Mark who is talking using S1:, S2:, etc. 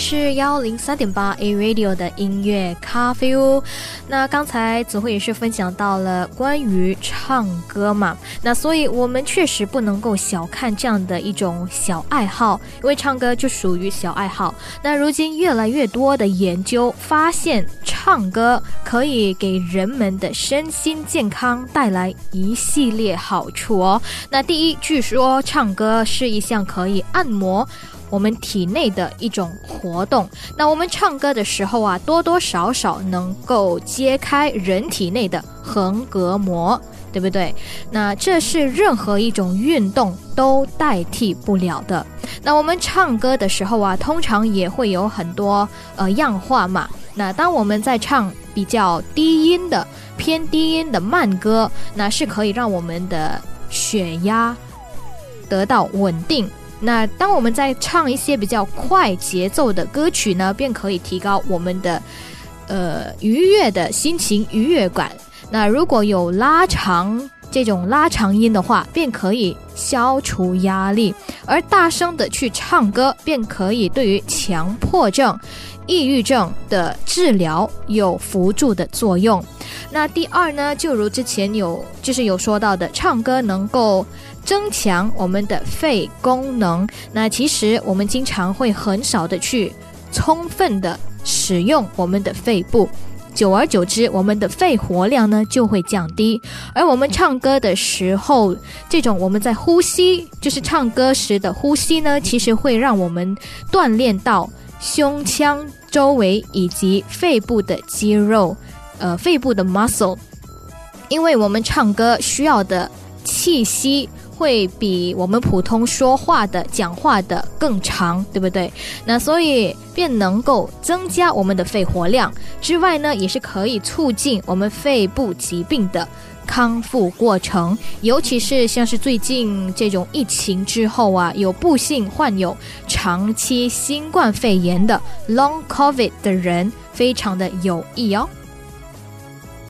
S1: 是幺零三点八 A Radio 的音乐咖啡屋。那刚才子慧也是分享到了关于唱歌嘛，那所以我们确实不能够小看这样的一种小爱好，因为唱歌就属于小爱好。那如今越来越多的研究发现，唱歌可以给人们的身心健康带来一系列好处哦。那第一，据说唱歌是一项可以按摩。我们体内的一种活动，那我们唱歌的时候啊，多多少少能够揭开人体内的横膈膜，对不对？那这是任何一种运动都代替不了的。那我们唱歌的时候啊，通常也会有很多呃样化嘛。那当我们在唱比较低音的、偏低音的慢歌，那是可以让我们的血压得到稳定。那当我们在唱一些比较快节奏的歌曲呢，便可以提高我们的呃愉悦的心情愉悦感。那如果有拉长这种拉长音的话，便可以消除压力。而大声的去唱歌，便可以对于强迫症、抑郁症的治疗有辅助的作用。那第二呢，就如之前有就是有说到的，唱歌能够。增强我们的肺功能，那其实我们经常会很少的去充分的使用我们的肺部，久而久之，我们的肺活量呢就会降低。而我们唱歌的时候，这种我们在呼吸，就是唱歌时的呼吸呢，其实会让我们锻炼到胸腔周围以及肺部的肌肉，呃，肺部的 muscle，因为我们唱歌需要的气息。会比我们普通说话的、讲话的更长，对不对？那所以便能够增加我们的肺活量之外呢，也是可以促进我们肺部疾病的康复过程。尤其是像是最近这种疫情之后啊，有不幸患有长期新冠肺炎的 Long COVID 的人，非常的有益哦。